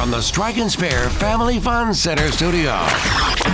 from the Strike and Spare Family Fun Center studio.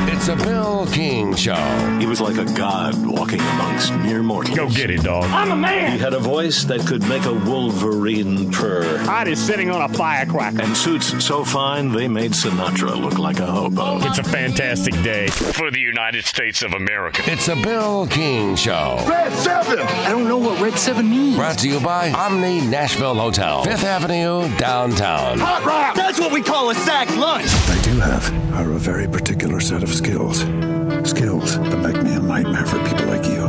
It's a Bill King Show. He was like a god walking amongst mere mortals. Go get it, dog. I'm a man. He had a voice that could make a wolverine purr. Hot is sitting on a firecracker. And suits so fine they made Sinatra look like a hobo. It's a fantastic day for the United States of America. It's a Bill King Show. Red 7! I don't know what Red 7 means. Brought to you by Omni Nashville Hotel, Fifth Avenue, downtown. Hot rock! That's what we call a sack lunch. What I do have are a very particular set of skills. Skills that make me a nightmare for people like you.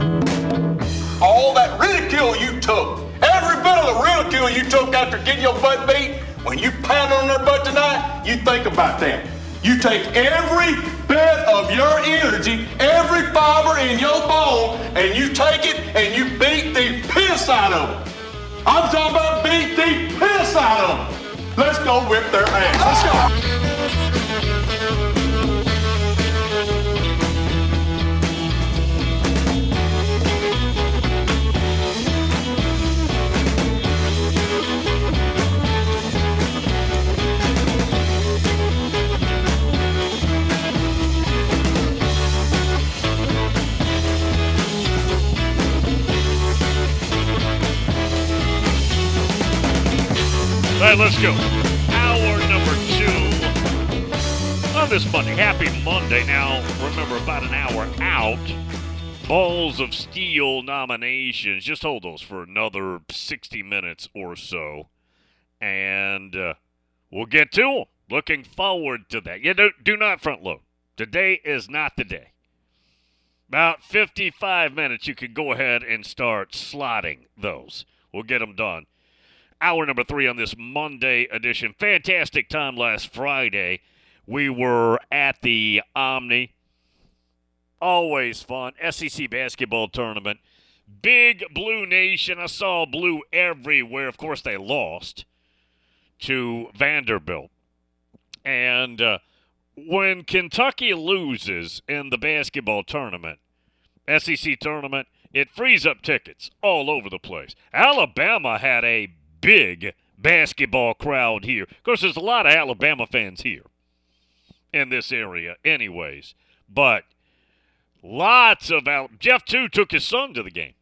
All that ridicule you took, every bit of the ridicule you took after getting your butt beat, when you pound on their butt tonight, you think about that. You take every bit of your energy, every fiber in your bone, and you take it and you beat the piss out of them. I'm talking about beat the piss out of them. Let's go whip their ass. Let's go. All right, let's go. Hour number two on this Monday. Happy Monday. Now, remember, about an hour out, Balls of Steel nominations. Just hold those for another 60 minutes or so. And uh, we'll get to them. Looking forward to that. Yeah, do, do not front load. Today is not the day. About 55 minutes, you can go ahead and start slotting those. We'll get them done hour number three on this Monday edition. Fantastic time last Friday. We were at the Omni. Always fun. SEC basketball tournament. Big Blue Nation. I saw blue everywhere. Of course, they lost to Vanderbilt. And uh, when Kentucky loses in the basketball tournament, SEC tournament, it frees up tickets all over the place. Alabama had a big basketball crowd here. Of course, there's a lot of Alabama fans here in this area, anyways. But lots of Al- Jeff too took his son to the game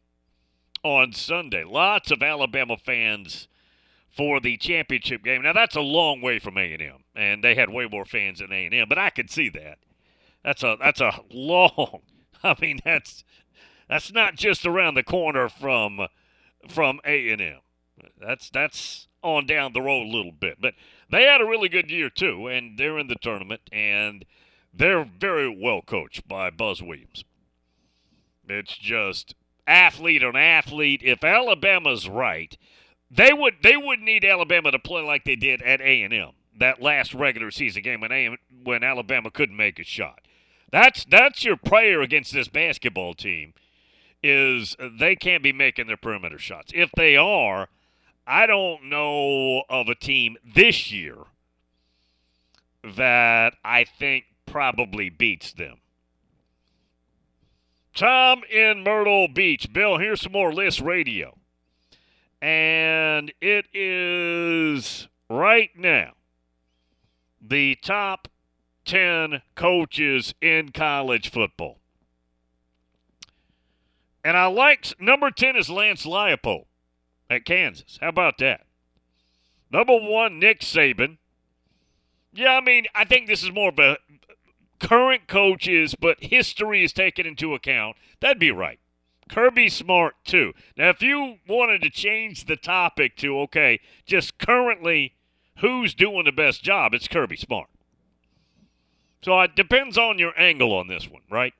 on Sunday. Lots of Alabama fans for the championship game. Now that's a long way from A and they had way more fans than A and M. But I could see that. That's a that's a long. I mean that's that's not just around the corner from from A and M. That's that's on down the road a little bit, but they had a really good year too, and they're in the tournament, and they're very well coached by Buzz Williams. It's just athlete on athlete. If Alabama's right, they would they would need Alabama to play like they did at A and M that last regular season game when A- when Alabama couldn't make a shot. That's that's your prayer against this basketball team is they can't be making their perimeter shots. If they are, I don't know of a team this year that I think probably beats them. Tom in Myrtle Beach. Bill, here's some more List Radio. And it is right now the top 10 coaches in college football. And I like number 10 is Lance Leipold at Kansas. How about that? Number one, Nick Saban. Yeah, I mean, I think this is more of a current coaches, but history is taken into account. That'd be right. Kirby Smart, too. Now, if you wanted to change the topic to, okay, just currently who's doing the best job, it's Kirby Smart. So it depends on your angle on this one, right?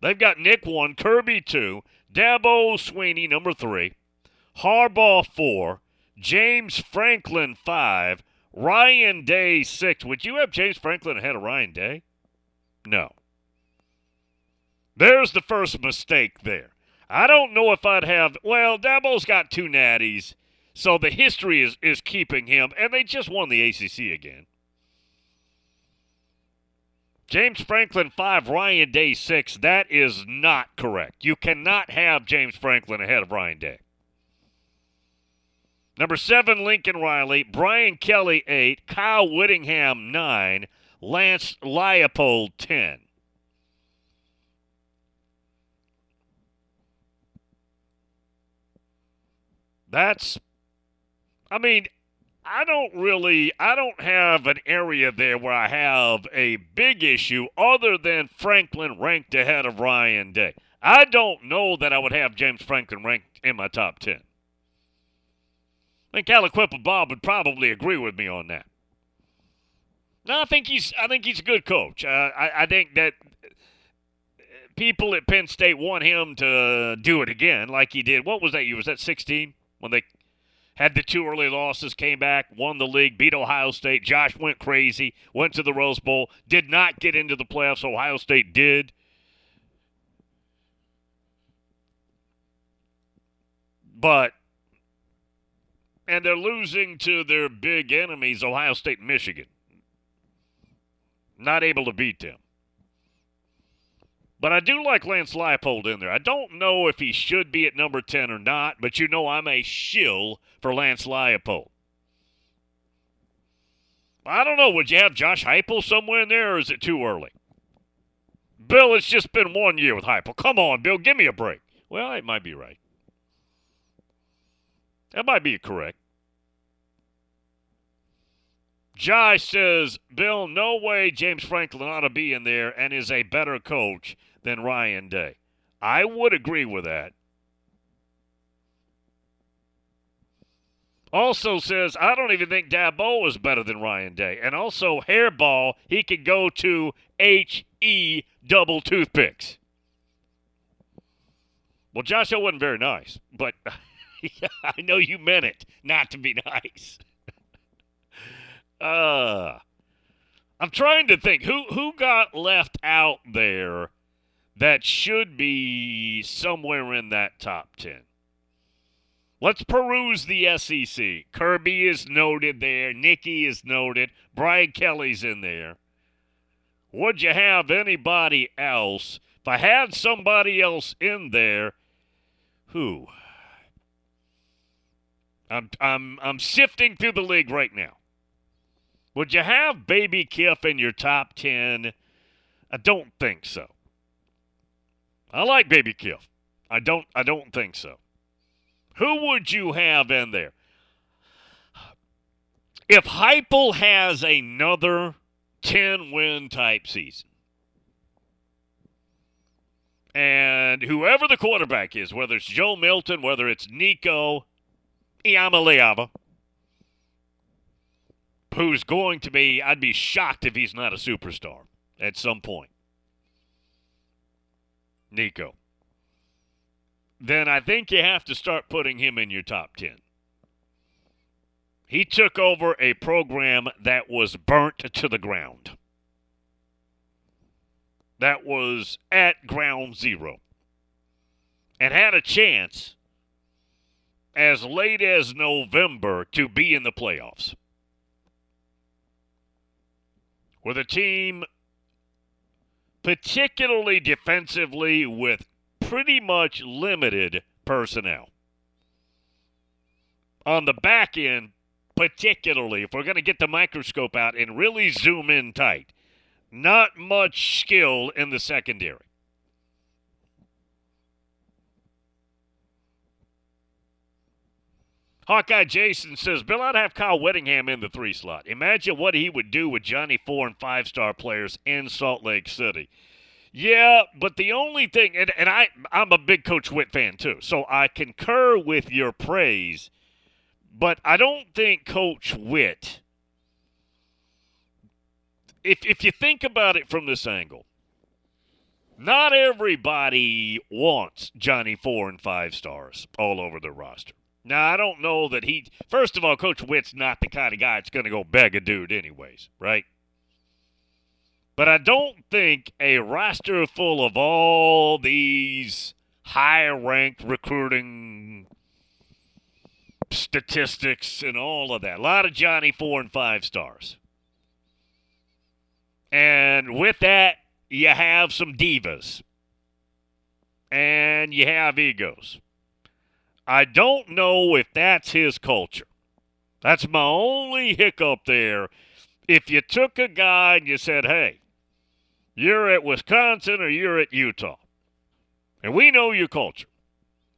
They've got Nick 1, Kirby 2, Dabo Swinney number 3, Harbaugh 4, James Franklin 5, Ryan Day 6. Would you have James Franklin ahead of Ryan Day? No. There's the first mistake there. I don't know if I'd have. Well, Dabo's got two natties, so the history is, is keeping him, and they just won the ACC again. James Franklin 5, Ryan Day 6. That is not correct. You cannot have James Franklin ahead of Ryan Day. Number seven, Lincoln Riley. Brian Kelly, eight. Kyle Whittingham, nine. Lance Leipold, 10. That's, I mean, I don't really, I don't have an area there where I have a big issue other than Franklin ranked ahead of Ryan Day. I don't know that I would have James Franklin ranked in my top 10. I think Aliquippa Bob would probably agree with me on that. No, I think he's, I think he's a good coach. Uh, I, I think that people at Penn State want him to do it again, like he did. What was that year? Was that 16 when they had the two early losses, came back, won the league, beat Ohio State. Josh went crazy, went to the Rose Bowl, did not get into the playoffs. Ohio State did. But, and they're losing to their big enemies, Ohio State and Michigan. Not able to beat them. But I do like Lance Leipold in there. I don't know if he should be at number 10 or not, but you know I'm a shill for Lance Leipold. I don't know. Would you have Josh Heupel somewhere in there, or is it too early? Bill, it's just been one year with Heupel. Come on, Bill, give me a break. Well, it might be right. That might be correct. Josh says, Bill, no way James Franklin ought to be in there and is a better coach than Ryan Day. I would agree with that. Also says, I don't even think Dabo is better than Ryan Day. And also, hairball, he could go to H E double toothpicks. Well, Josh, that wasn't very nice, but I know you meant it not to be nice. uh, I'm trying to think who who got left out there that should be somewhere in that top 10. Let's peruse the SEC. Kirby is noted there. Nicky is noted. Brian Kelly's in there. Would you have anybody else? If I had somebody else in there, who? I'm I'm I'm sifting through the league right now. Would you have Baby Kiff in your top 10? I don't think so. I like Baby Kiff. I don't I don't think so. Who would you have in there? If Heupel has another 10 win type season, and whoever the quarterback is, whether it's Joe Milton, whether it's Nico Iamaleava, who's going to be, I'd be shocked if he's not a superstar at some point. Nico. Then I think you have to start putting him in your top 10. He took over a program that was burnt to the ground. That was at ground zero. And had a chance as late as November to be in the playoffs. With a team particularly defensively with pretty much limited personnel. On the back end, particularly, if we're going to get the microscope out and really zoom in tight, not much skill in the secondary. Hawkeye Jason says, Bill, I'd have Kyle Whittingham in the three slot. Imagine what he would do with Johnny Four and five star players in Salt Lake City. Yeah, but the only thing, and, and I, I'm a big Coach Witt fan too, so I concur with your praise, but I don't think Coach Witt, if, if you think about it from this angle, not everybody wants Johnny Four and five stars all over their roster. Now, I don't know that he. First of all, Coach Witt's not the kind of guy that's going to go beg a dude, anyways, right? But I don't think a roster full of all these high ranked recruiting statistics and all of that. A lot of Johnny four and five stars. And with that, you have some divas. And you have egos. I don't know if that's his culture. That's my only hiccup there. If you took a guy and you said, hey, you're at Wisconsin or you're at Utah, and we know your culture,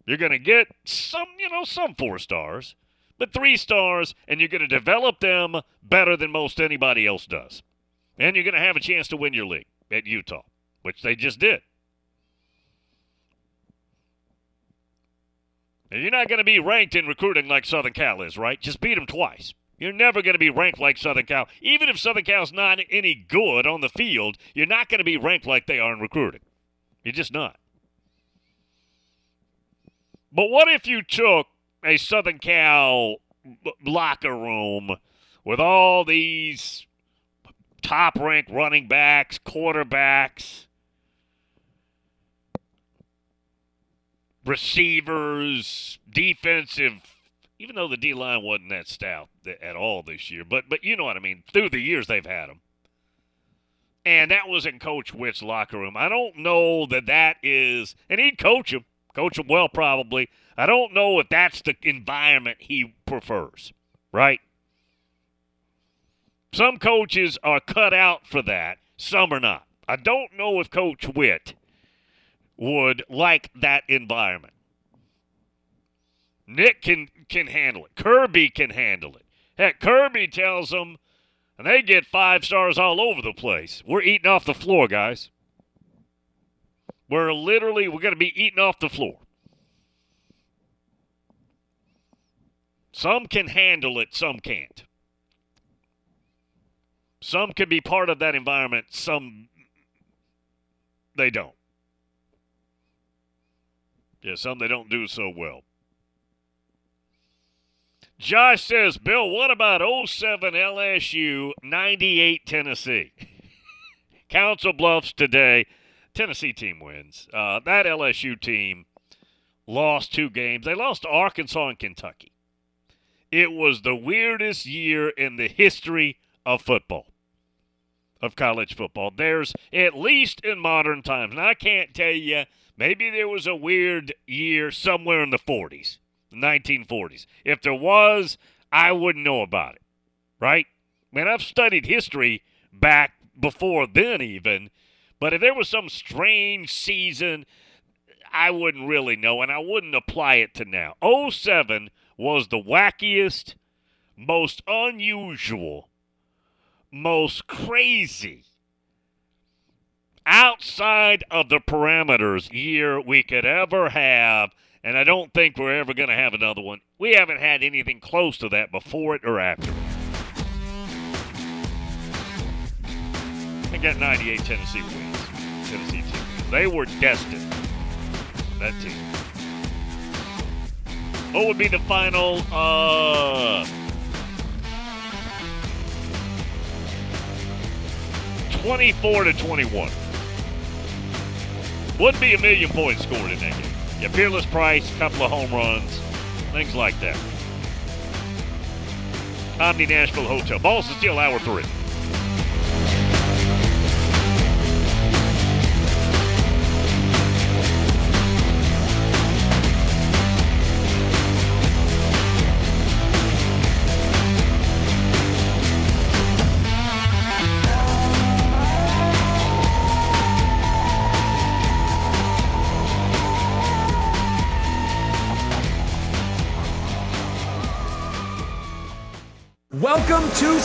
you're going to get some, you know, some four stars, but three stars, and you're going to develop them better than most anybody else does. And you're going to have a chance to win your league at Utah, which they just did. And you're not going to be ranked in recruiting like Southern Cal is, right? Just beat them twice. You're never going to be ranked like Southern Cal. Even if Southern Cal's not any good on the field, you're not going to be ranked like they are in recruiting. You're just not. But what if you took a Southern Cal locker room with all these top ranked running backs, quarterbacks, receivers, defensive, even though the D line wasn't that stout at all this year, but but you know what I mean. Through the years they've had them, and that was in Coach Witt's locker room. I don't know that that is, and he'd coach him, coach him well probably. I don't know if that's the environment he prefers, right? Some coaches are cut out for that, some are not. I don't know if Coach Witt would like that environment. Nick can can handle it. Kirby can handle it. Heck, Kirby tells them, and they get five stars all over the place. We're eating off the floor, guys. We're literally we're to be eating off the floor. Some can handle it, some can't. Some can be part of that environment, some they don't. Yeah, some they don't do so well. Josh says, Bill, what about 07 LSU, 98 Tennessee? Council Bluffs today. Tennessee team wins. Uh, that LSU team lost two games. They lost to Arkansas and Kentucky. It was the weirdest year in the history of football, of college football. There's, at least in modern times, and I can't tell you, maybe there was a weird year somewhere in the 40s the 1940s. If there was, I wouldn't know about it, right? Man, I've studied history back before then, even. But if there was some strange season, I wouldn't really know, and I wouldn't apply it to now. 07 was the wackiest, most unusual, most crazy, outside of the parameters year we could ever have and I don't think we're ever going to have another one. We haven't had anything close to that before it or after it. I got 98 Tennessee wins. Tennessee team. They were destined. That team. What would be the final? Uh, 24 to 21. Wouldn't be a million points scored in that game. Yeah, Peerless Price, couple of home runs, things like that. Omni Nashville Hotel. Balls of Steel hour three.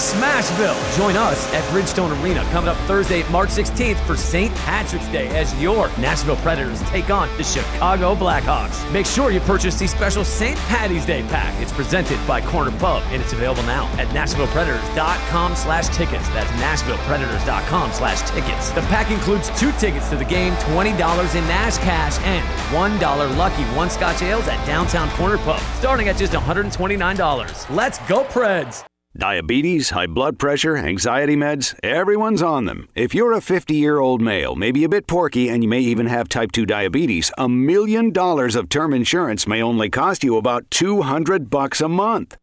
Smashville. Join us at Bridgestone Arena coming up Thursday, March 16th for St. Patrick's Day as your Nashville Predators take on the Chicago Blackhawks. Make sure you purchase the special St. Patty's Day pack. It's presented by Corner Pub and it's available now at NashvillePredators.com slash tickets. That's NashvillePredators.com slash tickets. The pack includes two tickets to the game, $20 in Nash cash, and $1 lucky one Scotch ales at Downtown Corner Pub, starting at just $129. Let's go, Preds! Diabetes, high blood pressure, anxiety meds, everyone's on them. If you're a 50 year old male, maybe a bit porky, and you may even have type 2 diabetes, a million dollars of term insurance may only cost you about 200 bucks a month.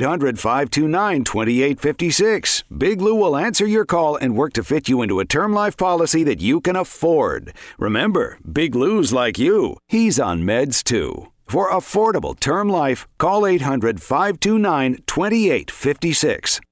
529 2856. Big Lou will answer your call and work to fit you into a term life policy that you can afford. Remember, Big Lou's like you. He's on meds too. For affordable term life, call 800 529 2856.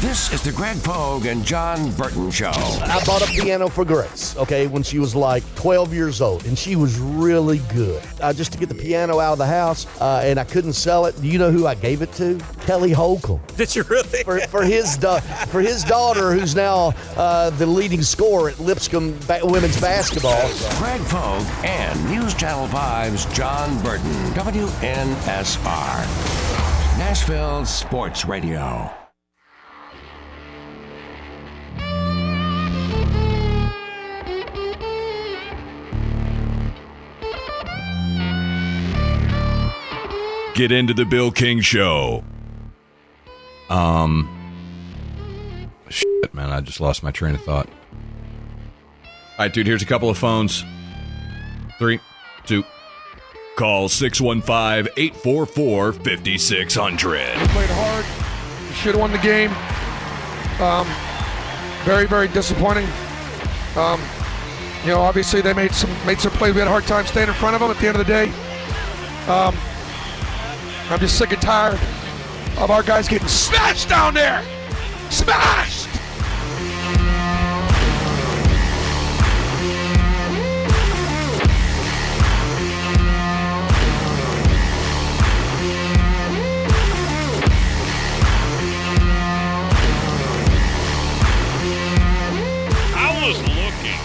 This is the Greg Pogue and John Burton Show. I bought a piano for Grace, okay, when she was like 12 years old, and she was really good. Uh, just to get the piano out of the house, uh, and I couldn't sell it. Do you know who I gave it to? Kelly Holcomb. Did you really? For, for his da- for his daughter, who's now uh, the leading scorer at Lipscomb ba- women's basketball. Greg Pogue and News Channel 5's John Burton, WNSR. Nashville Sports Radio. Get into the Bill King Show. Um, shit, man, I just lost my train of thought. All right, dude, here's a couple of phones. Three, two. Call 615 844 5600. played hard. Should have won the game. Um, very, very disappointing. Um, you know, obviously they made some made some plays. We had a hard time staying in front of them. At the end of the day, um, I'm just sick and tired of our guys getting smashed down there. Smashed. I was looking.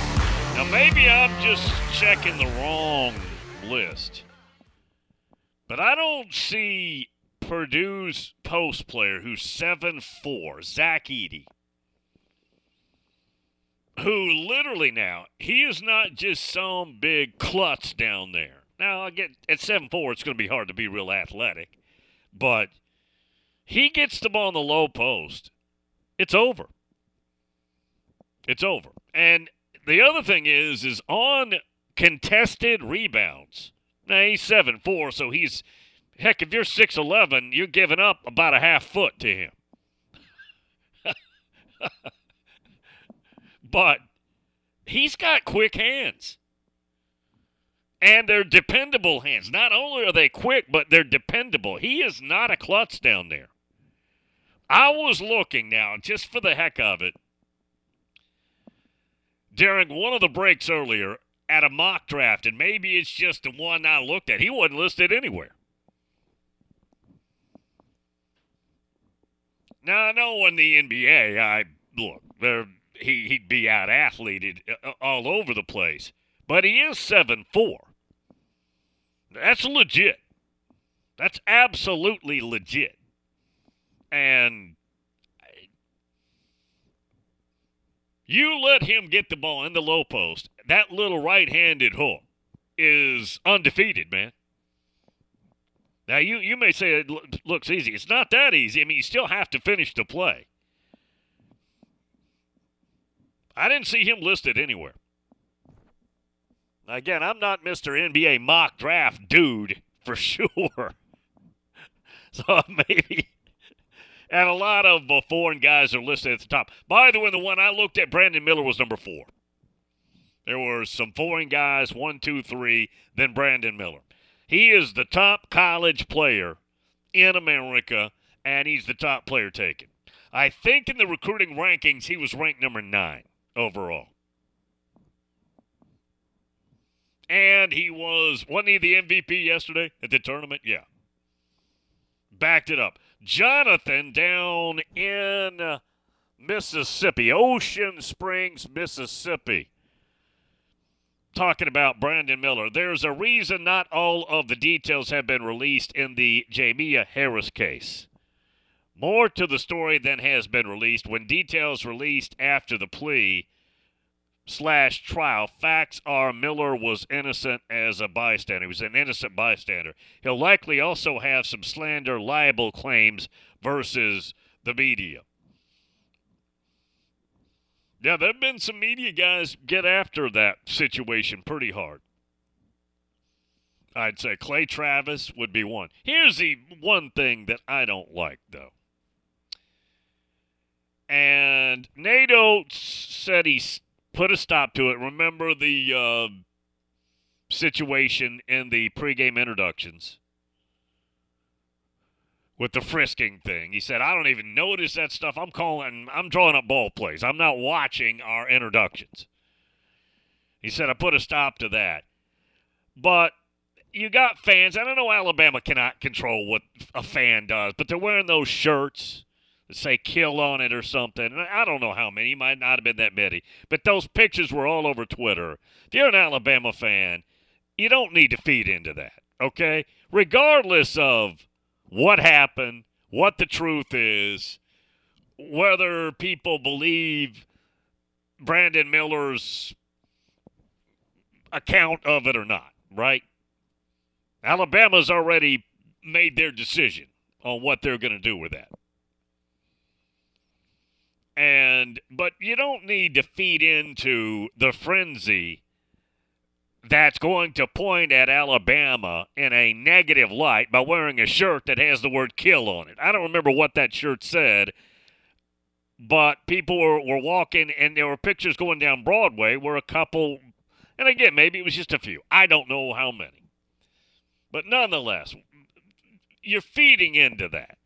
Now, maybe I'm just checking the wrong list. But I don't see Purdue's post player who's 7 4, Zach Edey, who literally now, he is not just some big klutz down there. Now, I get at 7 4, it's going to be hard to be real athletic, but he gets the ball in the low post. It's over. It's over. And the other thing is, is on contested rebounds. Now he's seven four, so he's heck. If you're six eleven, you're giving up about a half foot to him. but he's got quick hands. And they're dependable hands. Not only are they quick, but they're dependable. He is not a klutz down there. I was looking now, just for the heck of it, during one of the breaks earlier at a mock draft, and maybe it's just the one I looked at. He wasn't listed anywhere. Now I know in the NBA, I look there he he'd be out athleted uh, uh, all over the place, but he is seven four. That's legit. That's absolutely legit. And you let him get the ball in the low post, that little right handed hook is undefeated, man. Now, you, you may say it lo- looks easy. It's not that easy. I mean, you still have to finish the play. I didn't see him listed anywhere. Again, I'm not Mr. NBA mock draft dude for sure. So maybe. And a lot of foreign guys are listed at the top. By the way, the one I looked at, Brandon Miller was number four. There were some foreign guys, one, two, three, then Brandon Miller. He is the top college player in America, and he's the top player taken. I think in the recruiting rankings, he was ranked number nine overall. And he was, wasn't he the MVP yesterday at the tournament? Yeah. Backed it up. Jonathan down in Mississippi, Ocean Springs, Mississippi. Talking about Brandon Miller. There's a reason not all of the details have been released in the Jamea Harris case. More to the story than has been released. When details released after the plea slash trial, facts are Miller was innocent as a bystander. He was an innocent bystander. He'll likely also have some slander libel claims versus the media. Yeah, there have been some media guys get after that situation pretty hard. I'd say Clay Travis would be one. Here's the one thing that I don't like, though. And Nate Oats said he put a stop to it. Remember the uh, situation in the pregame introductions with the frisking thing. He said, I don't even notice that stuff. I'm calling, I'm drawing up ball plays. I'm not watching our introductions. He said, I put a stop to that. But you got fans. I don't know Alabama cannot control what a fan does, but they're wearing those shirts that say kill on it or something. And I don't know how many. Might not have been that many. But those pictures were all over Twitter. If you're an Alabama fan, you don't need to feed into that, okay? Regardless of what happened, what the truth is, whether people believe Brandon Miller's account of it or not, right? Alabama's already made their decision on what they're going to do with that. And but you don't need to feed into the frenzy that's going to point at Alabama in a negative light by wearing a shirt that has the word kill on it. I don't remember what that shirt said, but people were, were walking and there were pictures going down Broadway where a couple, and again, maybe it was just a few. I don't know how many. But nonetheless, you're feeding into that.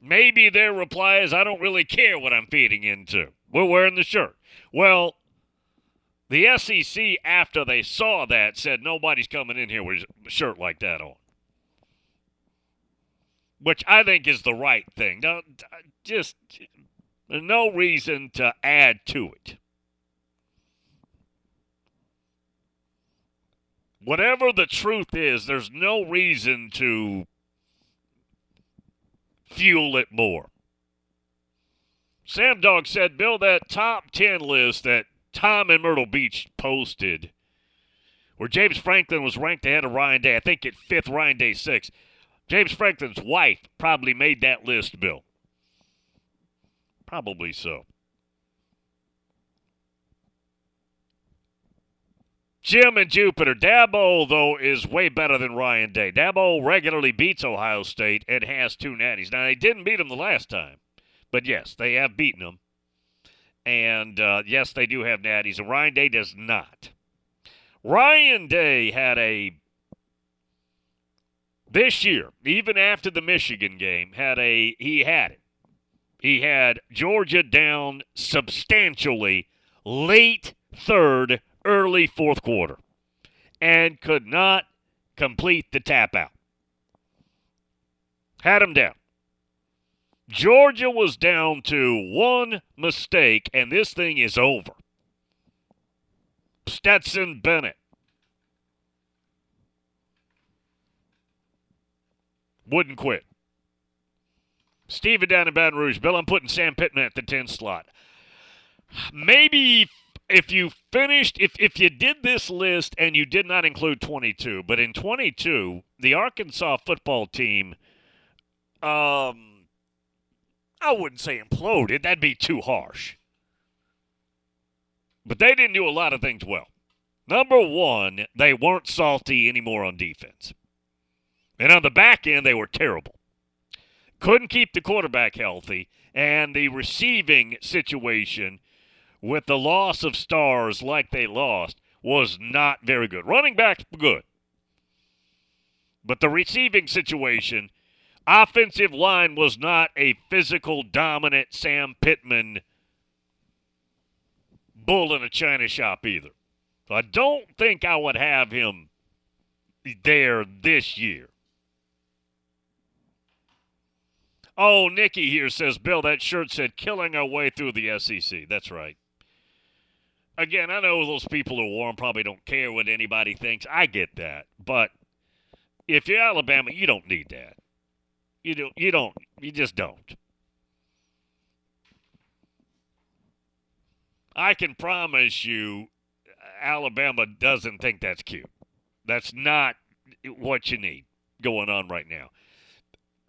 Maybe their reply is, I don't really care what I'm feeding into. We're wearing the shirt. Well, the SEC, after they saw that, said nobody's coming in here with a shirt like that on. Which I think is the right thing. Just no reason to add to it. Whatever the truth is, there's no reason to fuel it more. Sam Dog said, Bill, that top 10 list that Tom in Myrtle Beach posted, where James Franklin was ranked ahead of Ryan Day, I think at fifth, Ryan Day sixth. James Franklin's wife probably made that list, Bill. Probably so. Jim and Jupiter. Dabo, though, is way better than Ryan Day. Dabo regularly beats Ohio State and has two natties. Now, they didn't beat him the last time, but yes, they have beaten him. And uh, yes, they do have natties, and Ryan Day does not. Ryan Day had a this year, even after the Michigan game, had a he had it. He had Georgia down substantially late third, early fourth quarter, and could not complete the tap out. Had him down. Georgia was down to one mistake, and this thing is over. Stetson Bennett. Wouldn't quit. Steven down in Baton Rouge. Bill, I'm putting Sam Pittman at the 10 slot. Maybe if you finished, if, if you did this list and you did not include 22, but in 22, the Arkansas football team, um, I wouldn't say imploded. That'd be too harsh. But they didn't do a lot of things well. Number one, they weren't salty anymore on defense. And on the back end, they were terrible. Couldn't keep the quarterback healthy, and the receiving situation with the loss of stars like they lost was not very good. Running back, good. But the receiving situation, offensive line was not a physical, dominant Sam Pittman bull in a china shop either. So I don't think I would have him there this year. Oh, Nikki here says, Bill, that shirt said killing our way through the SEC. That's right. Again, I know those people who wore them probably don't care what anybody thinks. I get that. But if you're Alabama, you don't need that. You don't you don't you just don't. I can promise you Alabama doesn't think that's cute. That's not what you need going on right now.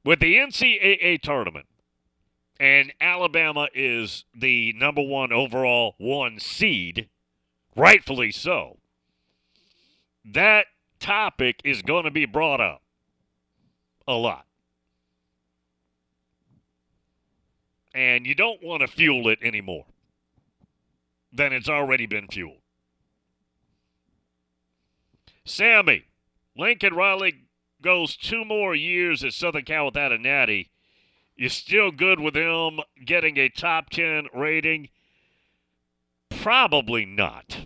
With the NCAA tournament, and Alabama is the number one overall one seed, rightfully so, that topic is going to be brought up a lot. And you don't want to fuel it anymore than it's already been fueled. Sammy, Lincoln Riley goes two more years at Southern Cal without a natty. You're still good with him getting a top 10 rating? Probably not.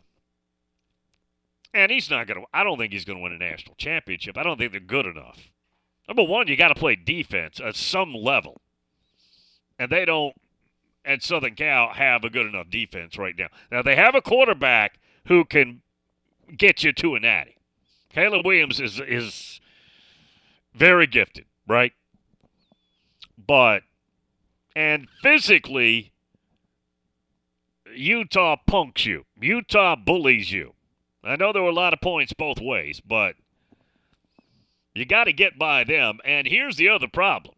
And he's not going to, I don't think he's going to win a national championship. I don't think they're good enough. Number one, you got to play defense at some level. And they don't, at Southern Cal, have a good enough defense right now. Now, they have a quarterback who can get you to a natty. Caleb Williams is is very gifted, right? But and physically Utah punks you. Utah bullies you. I know there were a lot of points both ways, but you got to get by them. And here's the other problem.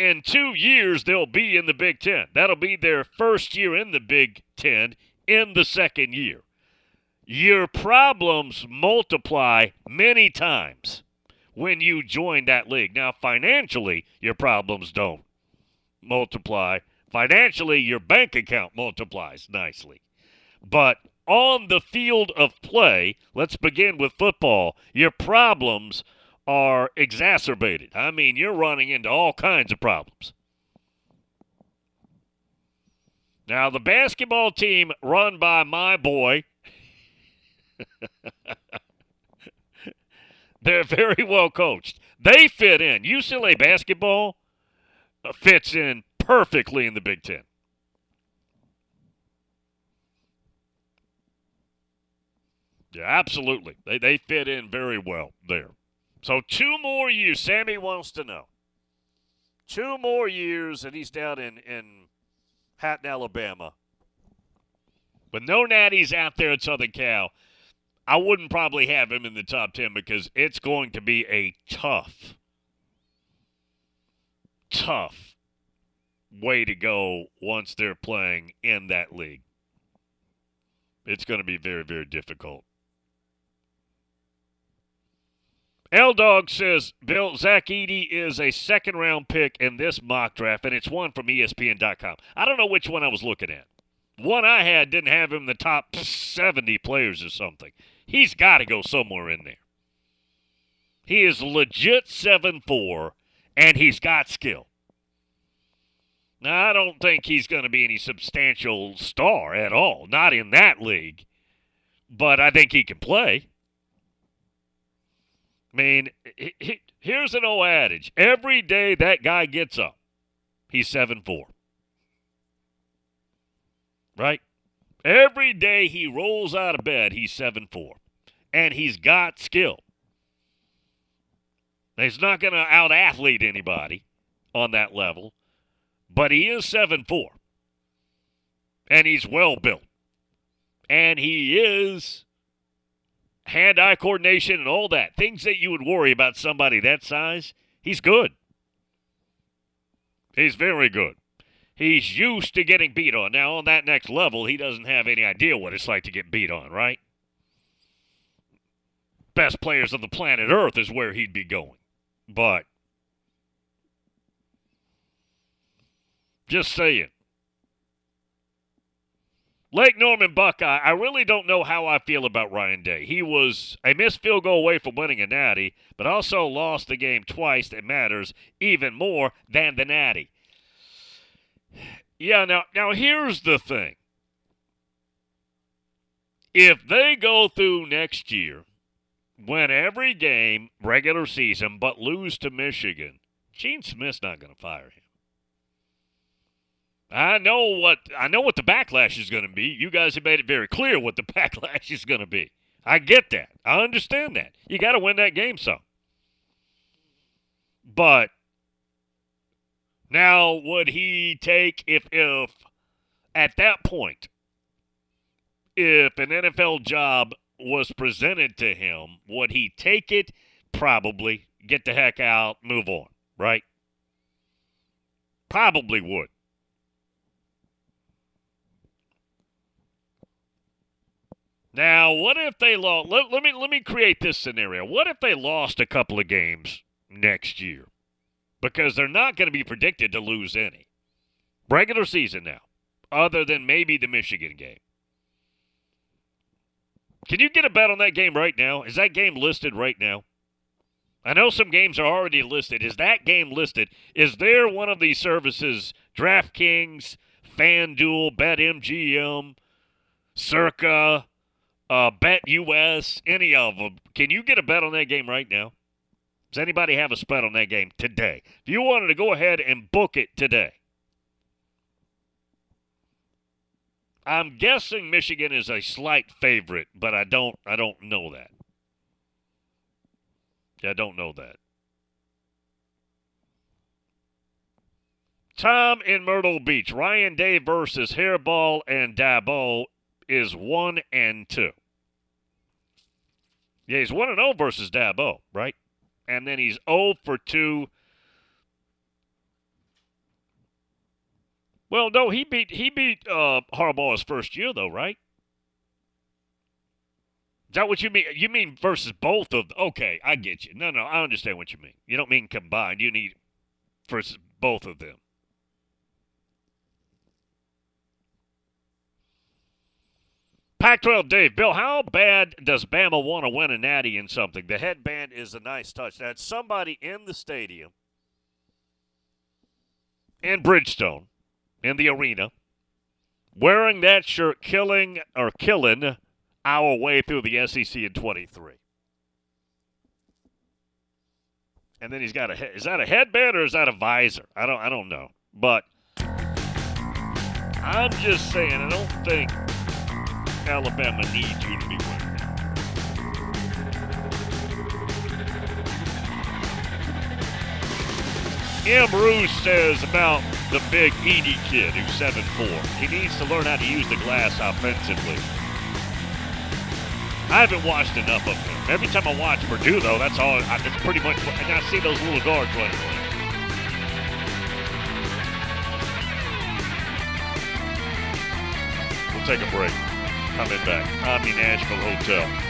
In two years, they'll be in the Big Ten. That'll be their first year in the Big Ten in the second year your problems multiply many times when you join that league. Now, financially, your problems don't multiply. Financially, your bank account multiplies nicely. But on the field of play, let's begin with football, your problems are exacerbated. I mean, you're running into all kinds of problems. Now, the basketball team run by my boy, They're very well coached. They fit in. UCLA basketball fits in perfectly in the Big Ten. Yeah, absolutely. They, they fit in very well there. So, two more years. Sammy wants to know. Two more years, and he's down in, in Hatton, Alabama. With no natties out there at Southern Cal. I wouldn't probably have him in the top 10 because it's going to be a tough, tough way to go once they're playing in that league. It's going to be very, very difficult. L Dog says, Bill, Zach Edey is a second round pick in this mock draft, and it's one from ESPN.com. I don't know which one I was looking at. One I had didn't have him in the top 70 players or something. He's got to go somewhere in there. He is legit seven four, and he's got skill. Now, I don't think he's going to be any substantial star at all, not in that league, but I think he can play. I mean, he, he, here's an old adage every day that guy gets up, he's 7 4. Right? Every day he rolls out of bed, he's 7 4. And he's got skill. He's not going to out athlete anybody on that level, but he is 7 4. And he's well built. And he is hand-eye coordination and all that things that you would worry about somebody that size. He's good. He's very good. He's used to getting beat on. Now, on that next level, he doesn't have any idea what it's like to get beat on, right? Best players of the planet Earth is where he'd be going. But, just saying. Lake Norman Buckeye, I really don't know how I feel about Ryan Day. He was a missed field goal away from winning a natty, but also lost the game twice that matters even more than the natty. Yeah, now now here's the thing. If they go through next year, win every game regular season, but lose to Michigan, Gene Smith's not going to fire him. I know what I know what the backlash is going to be. You guys have made it very clear what the backlash is going to be. I get that. I understand that. You got to win that game some. But now would he take if if at that point if an NFL job was presented to him, would he take it? Probably. Get the heck out, move on, right? Probably would. Now, what if they lost? Let, let, me let me create this scenario. What if they lost a couple of games next year? Because they're not going to be predicted to lose any regular season now, other than maybe the Michigan game. Can you get a bet on that game right now? Is that game listed right now? I know some games are already listed. Is that game listed? Is there one of these services, DraftKings, FanDuel, BetMGM, Circa, uh, Bet US, any of them. Can you get a bet on that game right now? Does anybody have a bet on that game today? If you wanted to go ahead and book it today, I'm guessing Michigan is a slight favorite, but I don't I don't know that. I don't know that. Tom in Myrtle Beach, Ryan Day versus Hairball and Dabo is one and two. Yeah, he's 1 0 versus Dabo, right? And then he's 0 for 2. Well, no, he beat he beat uh, Harbaugh his first year though, right? Is that what you mean? You mean versus both of? Okay, I get you. No, no, I understand what you mean. You don't mean combined. You need versus both of them. Pac 12 Dave, Bill, how bad does Bama want to win a natty in something? The headband is a nice touch. That's somebody in the stadium, in Bridgestone, in the arena, wearing that shirt, killing or killing our way through the SEC in 23. And then he's got a is that a headband or is that a visor? I don't I don't know. But I'm just saying I don't think Alabama needs you to be winning. M. Rouge says about the big Edey kid who's 7'4. He needs to learn how to use the glass offensively. I haven't watched enough of him. Every time I watch Purdue, though, that's all. It's pretty much. And I see those little guards running. We'll take a break coming back. Omni Nashville Hotel.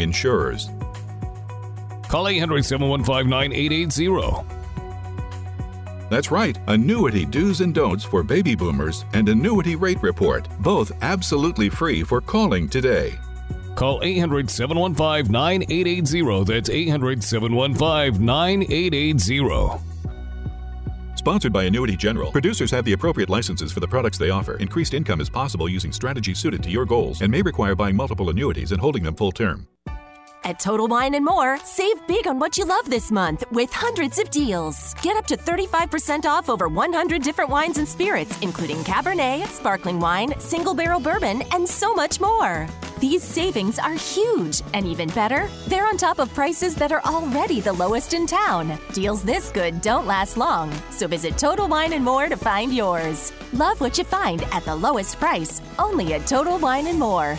insurers. Call 800 715 9880. That's right, annuity do's and don'ts for baby boomers and annuity rate report, both absolutely free for calling today. Call 800 715 9880. That's 800 715 9880. Sponsored by Annuity General. Producers have the appropriate licenses for the products they offer. Increased income is possible using strategies suited to your goals and may require buying multiple annuities and holding them full term. At Total Wine and More, save big on what you love this month with hundreds of deals. Get up to 35% off over 100 different wines and spirits, including Cabernet, sparkling wine, single barrel bourbon, and so much more. These savings are huge, and even better, they're on top of prices that are already the lowest in town. Deals this good don't last long, so visit Total Wine and More to find yours. Love what you find at the lowest price, only at Total Wine and More.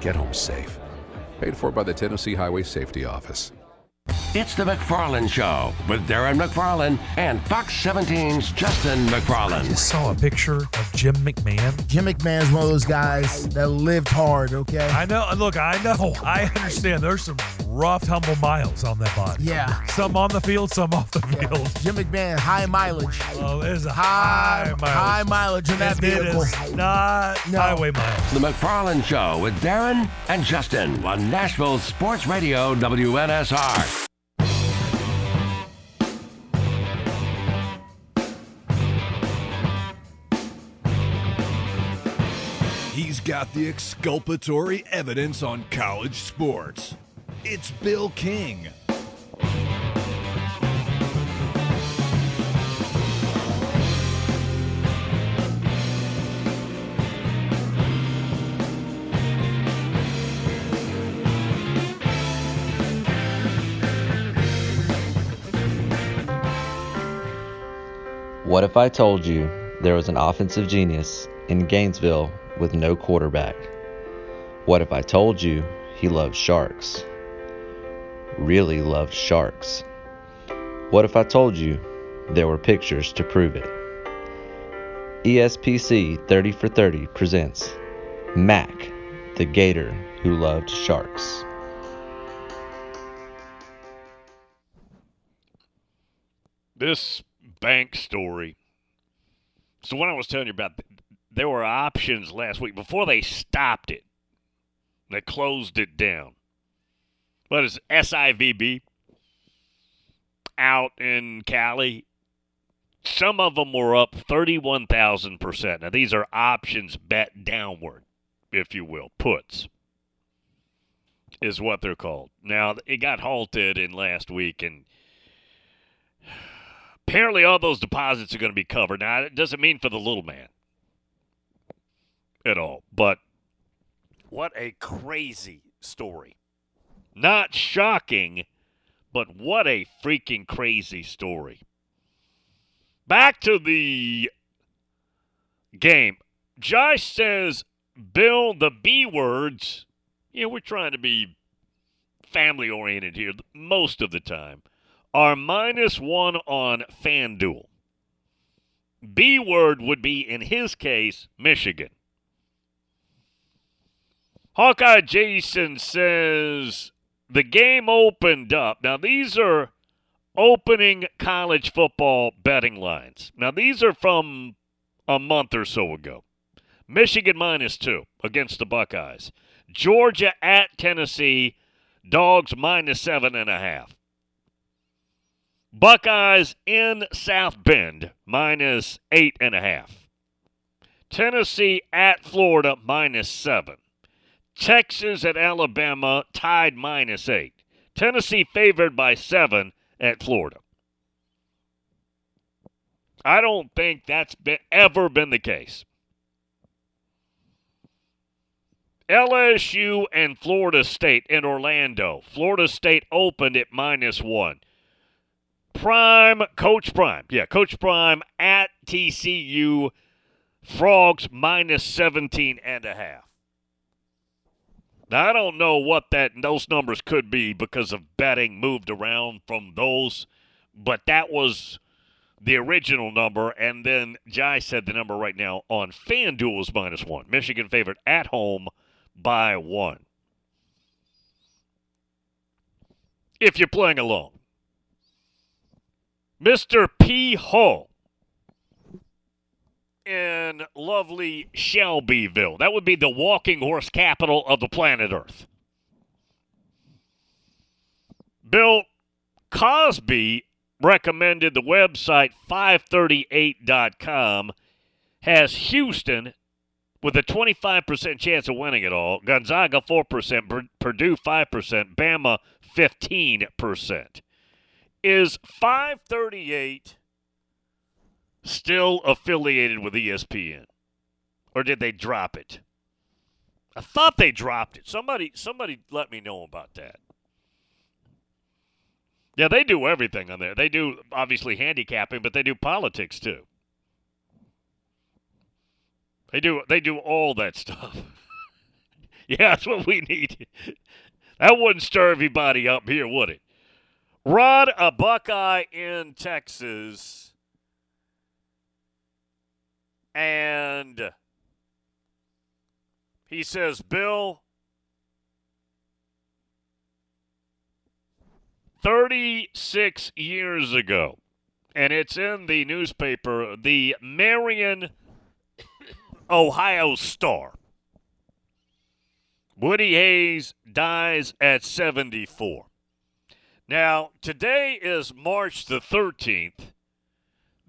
Get home safe. Paid for by the Tennessee Highway Safety Office. It's the McFarland Show with Darren McFarland and Fox 17's Justin McFarland. just saw a picture of Jim McMahon. Jim McMahon's one of those guys that lived hard, okay? I know. Look, I know. I understand. There's some rough, humble miles on that body. Yeah. Some on the field, some off the field. Jim McMahon, high mileage. Oh, there's a high, high mileage. high mileage in that And it vehicle. is not highway miles. The McFarland Show with Darren and Justin on Nashville Sports Radio WNSR. Got the exculpatory evidence on college sports. It's Bill King. What if I told you there was an offensive genius in Gainesville with no quarterback? What if I told you he loved sharks? Really loved sharks? What if I told you there were pictures to prove it? ESPC 30 for 30 presents Mac, the gator who loved sharks. This bank story. So when I was telling you about, there were options last week before they stopped it. They closed it down. What is SIVB out in Cali? Some of them were up 31,000%. Now, these are options bet downward, if you will, puts is what they're called. Now, it got halted in last week, and apparently all those deposits are going to be covered. Now, it doesn't mean for the little man at all, but what a crazy story. Not shocking, but what a freaking crazy story. Back to the game. Josh says, Bill, the B words, you know, we're trying to be family oriented here most of the time, are minus one on FanDuel. B word would be, in his case, Michigan. Hawkeye Jason says the game opened up. Now, these are opening college football betting lines. Now, these are from a month or so ago. Michigan minus two against the Buckeyes. Georgia at Tennessee, dogs minus seven and a half. Buckeyes in South Bend, minus eight and a half. Tennessee at Florida, minus seven. Texas at Alabama, tied minus eight. Tennessee favored by seven at Florida. I don't think that's been, ever been the case. LSU and Florida State in Orlando. Florida State opened at minus one. Prime, Coach Prime. Yeah, Coach Prime at TCU. Frogs minus 17 and a half. Now, I don't know what that those numbers could be because of betting moved around from those, but that was the original number. And then Jai said the number right now on FanDuel is minus one. Michigan favored at home by one. If you're playing alone. Mr. P. Hall in lovely Shelbyville. That would be the walking horse capital of the planet Earth. Bill Cosby recommended the website 538.com has Houston with a 25% chance of winning it all. Gonzaga 4%, Purdue 5%, Bama 15%. Is 538 still affiliated with ESPN? Or did they drop it? I thought they dropped it. Somebody somebody let me know about that. Yeah, they do everything on there. They do obviously handicapping, but they do politics too. They do they do all that stuff. yeah, that's what we need. That wouldn't stir everybody up here, would it? Rod, a Buckeye in Texas, and he says, Bill, 36 years ago, and it's in the newspaper, the Marion Ohio Star. Woody Hayes dies at 74. Now, today is March the 13th.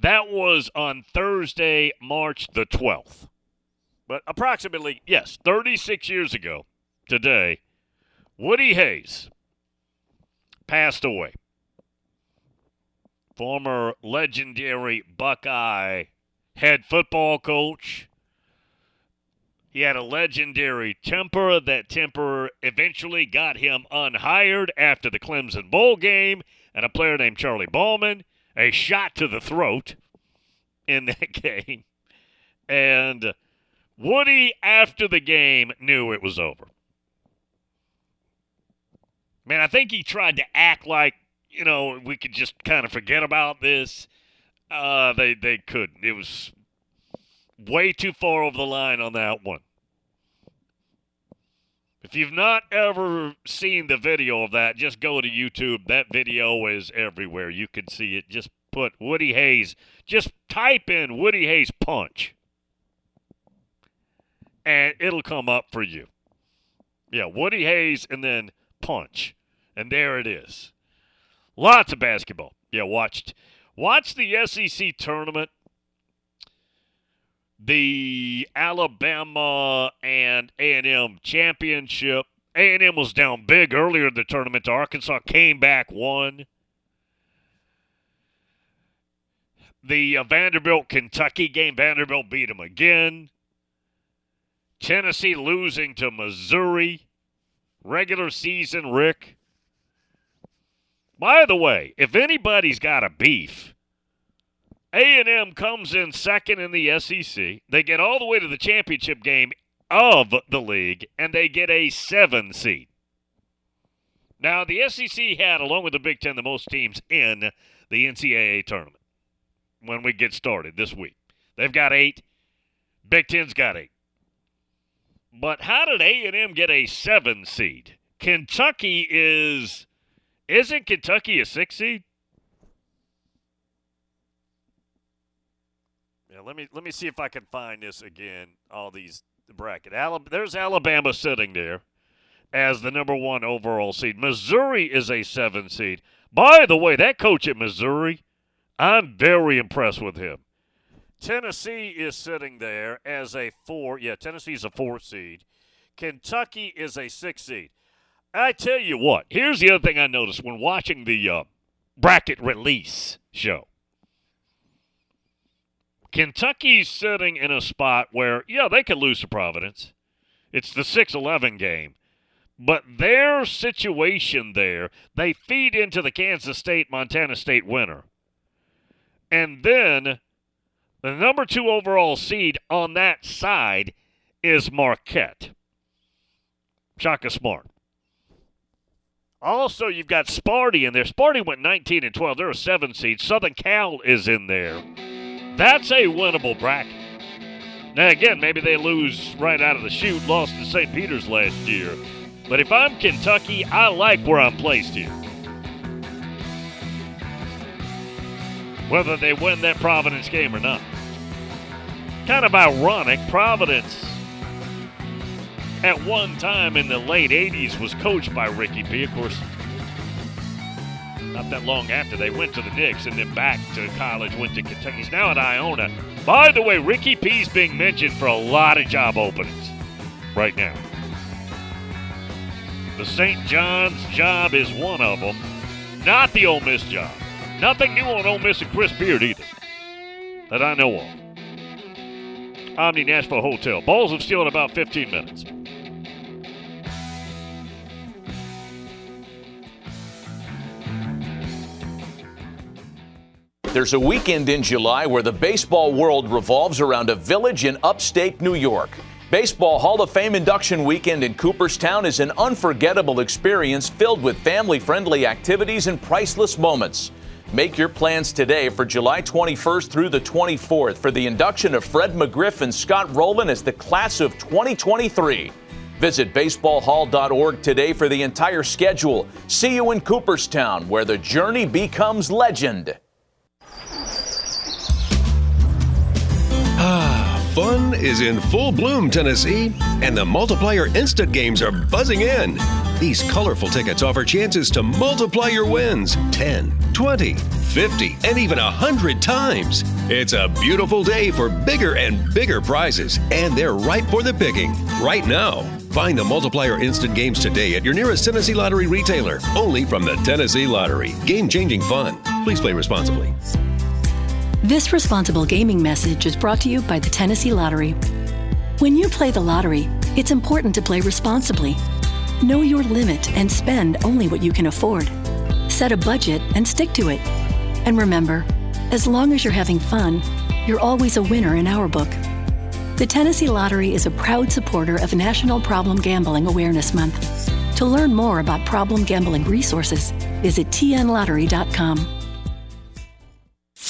That was on Thursday, March the 12th. But approximately, yes, 36 years ago today, Woody Hayes passed away. Former legendary Buckeye head football coach, he had a legendary temper. That temper eventually got him unhired after the Clemson Bowl game, and a player named Charlie Bauman, a shot to the throat in that game. And Woody, after the game, knew it was over. Man, I think he tried to act like, you know, we could just kind of forget about this. Uh, they they couldn't. It was way too far over the line on that one. If you've not ever seen the video of that, just go to YouTube. That video is everywhere. You can see it. Just put Woody Hayes, just type in Woody Hayes punch, and it'll come up for you. Yeah, Woody Hayes and then punch. And there it is. Lots of basketball. Yeah, watched watch the SEC tournament the Alabama and A&M championship. A&M was down big earlier in the tournament. Arkansas came back, won. The uh, Vanderbilt Kentucky game, Vanderbilt beat them again. Tennessee losing to Missouri. Regular season, Rick. By the way, if anybody's got a beef a&M comes in second in the SEC. They get all the way to the championship game of the league, and they get a seven seed. Now, the SEC had, along with the Big Ten, the most teams in the NCAA tournament when we get started this week. They've got eight. Big Ten's got eight. But how did A&M get a seven seed? Kentucky is isn't Kentucky a six seed? Let me let me see if I can find this again. All these bracket. Alabama, there's Alabama sitting there as the number one overall seed. Missouri is a seven seed. By the way, that coach at Missouri, I'm very impressed with him. Tennessee is sitting there as a four. Yeah, Tennessee's a four seed. Kentucky is a six seed. I tell you what, here's the other thing I noticed when watching the uh, bracket release show. Kentucky's sitting in a spot where, yeah, they could lose to Providence. It's the 6 11 game. But their situation there, they feed into the Kansas State Montana State winner. And then the number two overall seed on that side is Marquette. Shaka Smart. Also, you've got Sparty in there. Sparty went 19 and 12. They're a seven seed. Southern Cal is in there. That's a winnable bracket. Now, again, maybe they lose right out of the chute, lost to St. Peter's last year. But if I'm Kentucky, I like where I'm placed here. Whether they win that Providence game or not. Kind of ironic. Providence, at one time in the late 80s, was coached by Ricky P. Of course, not that long after they went to the Knicks and then back to college, went to Kentucky. He's now at Iona. By the way, Ricky P's being mentioned for a lot of job openings right now. The St. John's job is one of them, not the Ole Miss job. Nothing new on Ole Miss and Chris Beard either, that I know of. Omni Nashville Hotel. Balls of Steel in about 15 minutes. There's a weekend in July where the baseball world revolves around a village in upstate New York. Baseball Hall of Fame induction weekend in Cooperstown is an unforgettable experience filled with family friendly activities and priceless moments. Make your plans today for July 21st through the 24th for the induction of Fred McGriff and Scott Rolen as the class of 2023. Visit baseballhall.org today for the entire schedule. See you in Cooperstown, where the journey becomes legend. Fun is in full bloom, Tennessee, and the multiplier instant games are buzzing in. These colorful tickets offer chances to multiply your wins 10, 20, 50, and even 100 times. It's a beautiful day for bigger and bigger prizes, and they're ripe for the picking right now. Find the multiplier instant games today at your nearest Tennessee Lottery retailer, only from the Tennessee Lottery. Game changing fun. Please play responsibly. This responsible gaming message is brought to you by the Tennessee Lottery. When you play the lottery, it's important to play responsibly. Know your limit and spend only what you can afford. Set a budget and stick to it. And remember, as long as you're having fun, you're always a winner in our book. The Tennessee Lottery is a proud supporter of National Problem Gambling Awareness Month. To learn more about problem gambling resources, visit tnlottery.com.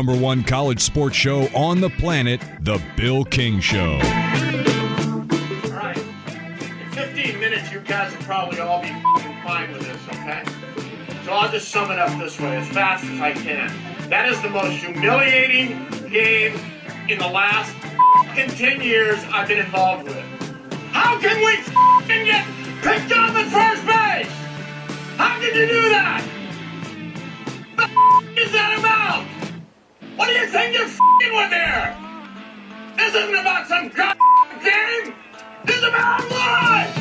Number one college sports show on the planet, The Bill King Show. All right. In 15 minutes, you guys will probably all be fine with this, okay? So I'll just sum it up this way as fast as I can. That is the most humiliating game in the last f***ing 10 years I've been involved with. How can we get picked off at first base? How can you do that? The is that about? What do you think you're f***ing with here? This isn't about some god game. This is about life.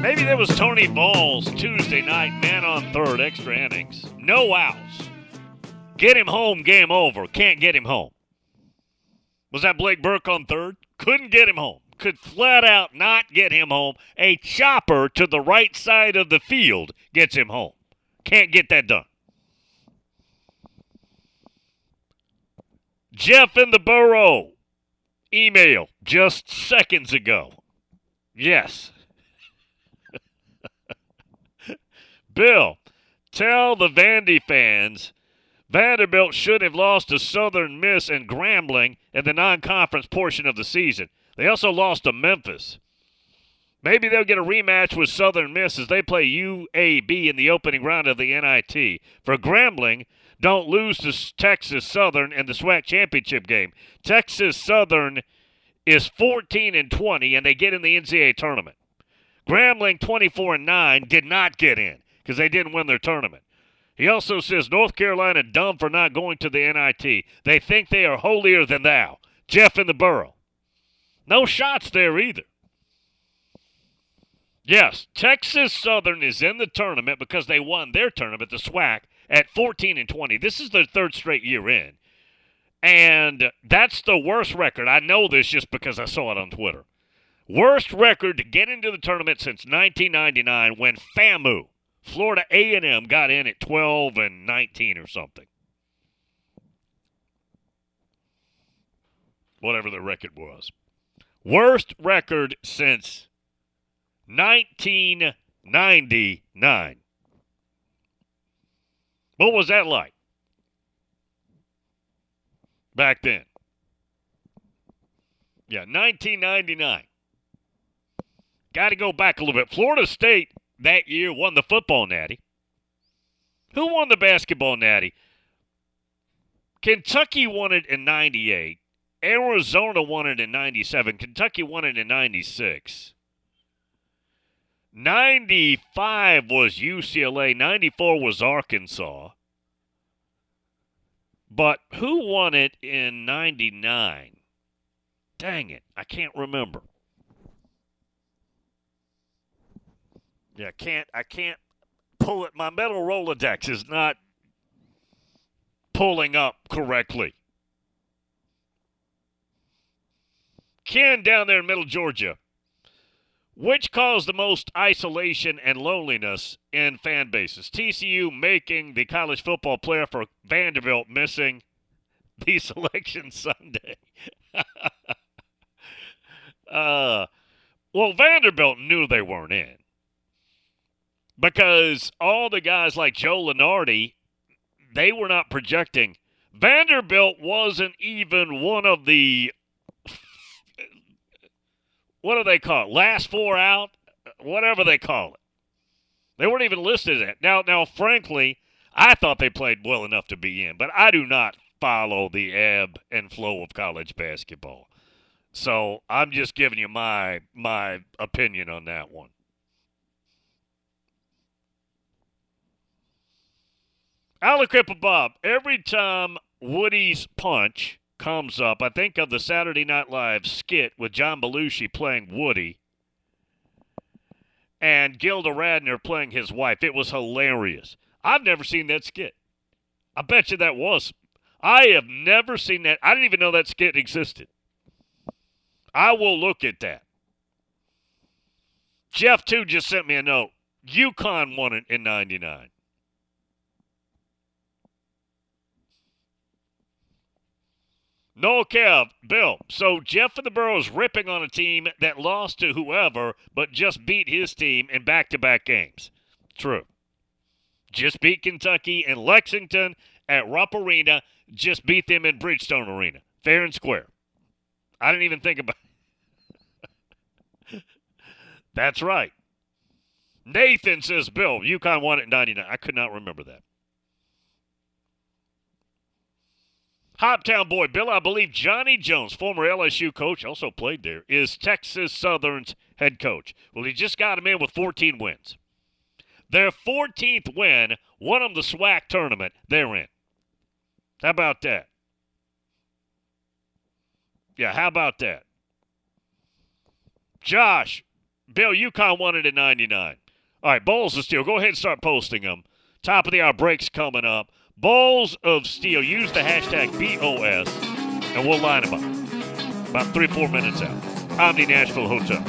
Maybe there was Tony Balls Tuesday night, man on third, extra innings. No outs. Get him home, game over. Can't get him home. Was that Blake Burke on third? Couldn't get him home. Could flat out not get him home. A chopper to the right side of the field gets him home. Can't get that done. Jeff in the Burrow. Email just seconds ago. Yes. Bill, tell the Vandy fans Vanderbilt should have lost to Southern Miss and Grambling in the non conference portion of the season. They also lost to Memphis. Maybe they'll get a rematch with Southern Miss as they play UAB in the opening round of the NIT. For Grambling, don't lose to Texas Southern in the SWAC championship game. Texas Southern is 14 and 20, and they get in the NCAA tournament. Grambling 24 and 9 did not get in because they didn't win their tournament. He also says North Carolina dumb for not going to the NIT. They think they are holier than thou. Jeff in the Burrow. No shots there either. Yes, Texas Southern is in the tournament because they won their tournament, the SWAC, at 14 and 20. This is their third straight year in. And that's the worst record. I know this just because I saw it on Twitter. Worst record to get into the tournament since 1999 when FAMU, Florida A&M, got in at 12 and 19 or something. Whatever the record was. Worst record since 1999. What was that like back then? Yeah, 1999. Got to go back a little bit. Florida State that year won the football natty. Who won the basketball natty? Kentucky won it in 98. Arizona won it in 97. Kentucky won it in 96. 95 was UCLA. 94 was Arkansas. But who won it in 99? Dang it. I can't remember. Yeah, I can't I can't pull it. My metal Rolodex is not pulling up correctly. Ken down there in Middle Georgia. Which caused the most isolation and loneliness in fan bases? TCU making the college football player for Vanderbilt missing the selection Sunday. uh, well, Vanderbilt knew they weren't in because all the guys like Joe Lunardi, they were not projecting. Vanderbilt wasn't even one of the what do they call it? Last four out, whatever they call it. They weren't even listed at now. Now, frankly, I thought they played well enough to be in, but I do not follow the ebb and flow of college basketball. So I'm just giving you my my opinion on that one. Aliquippa Bob, every time Woody's punch comes up, I think of the Saturday Night Live skit with John Belushi playing Woody and Gilda Radner playing his wife. It was hilarious. I've never seen that skit. I bet you that was. I have never seen that. I didn't even know that skit existed. I will look at that. Jeff, too, just sent me a note. UConn won it in 99. No, Kev, Bill. So Jeff of the Boroughs ripping on a team that lost to whoever, but just beat his team in back-to-back games. True. Just beat Kentucky and Lexington at Rupp Arena. Just beat them in Bridgestone Arena, fair and square. I didn't even think about. That's right. Nathan says, Bill, UConn won in 99. I could not remember that. Hoptown boy, Bill, I believe Johnny Jones, former LSU coach, also played there, is Texas Southern's head coach. Well, he just got him in with 14 wins. Their 14th win won them the SWAC tournament they're in. How about that? Yeah, how about that? Josh, Bill, UConn won it in 99. All right, Balls of Steel, go ahead and start posting them. Top of the hour breaks coming up. Balls of Steel, use the hashtag BOS, and we'll line them up. About three, four minutes out. Omni Nashville Hotel.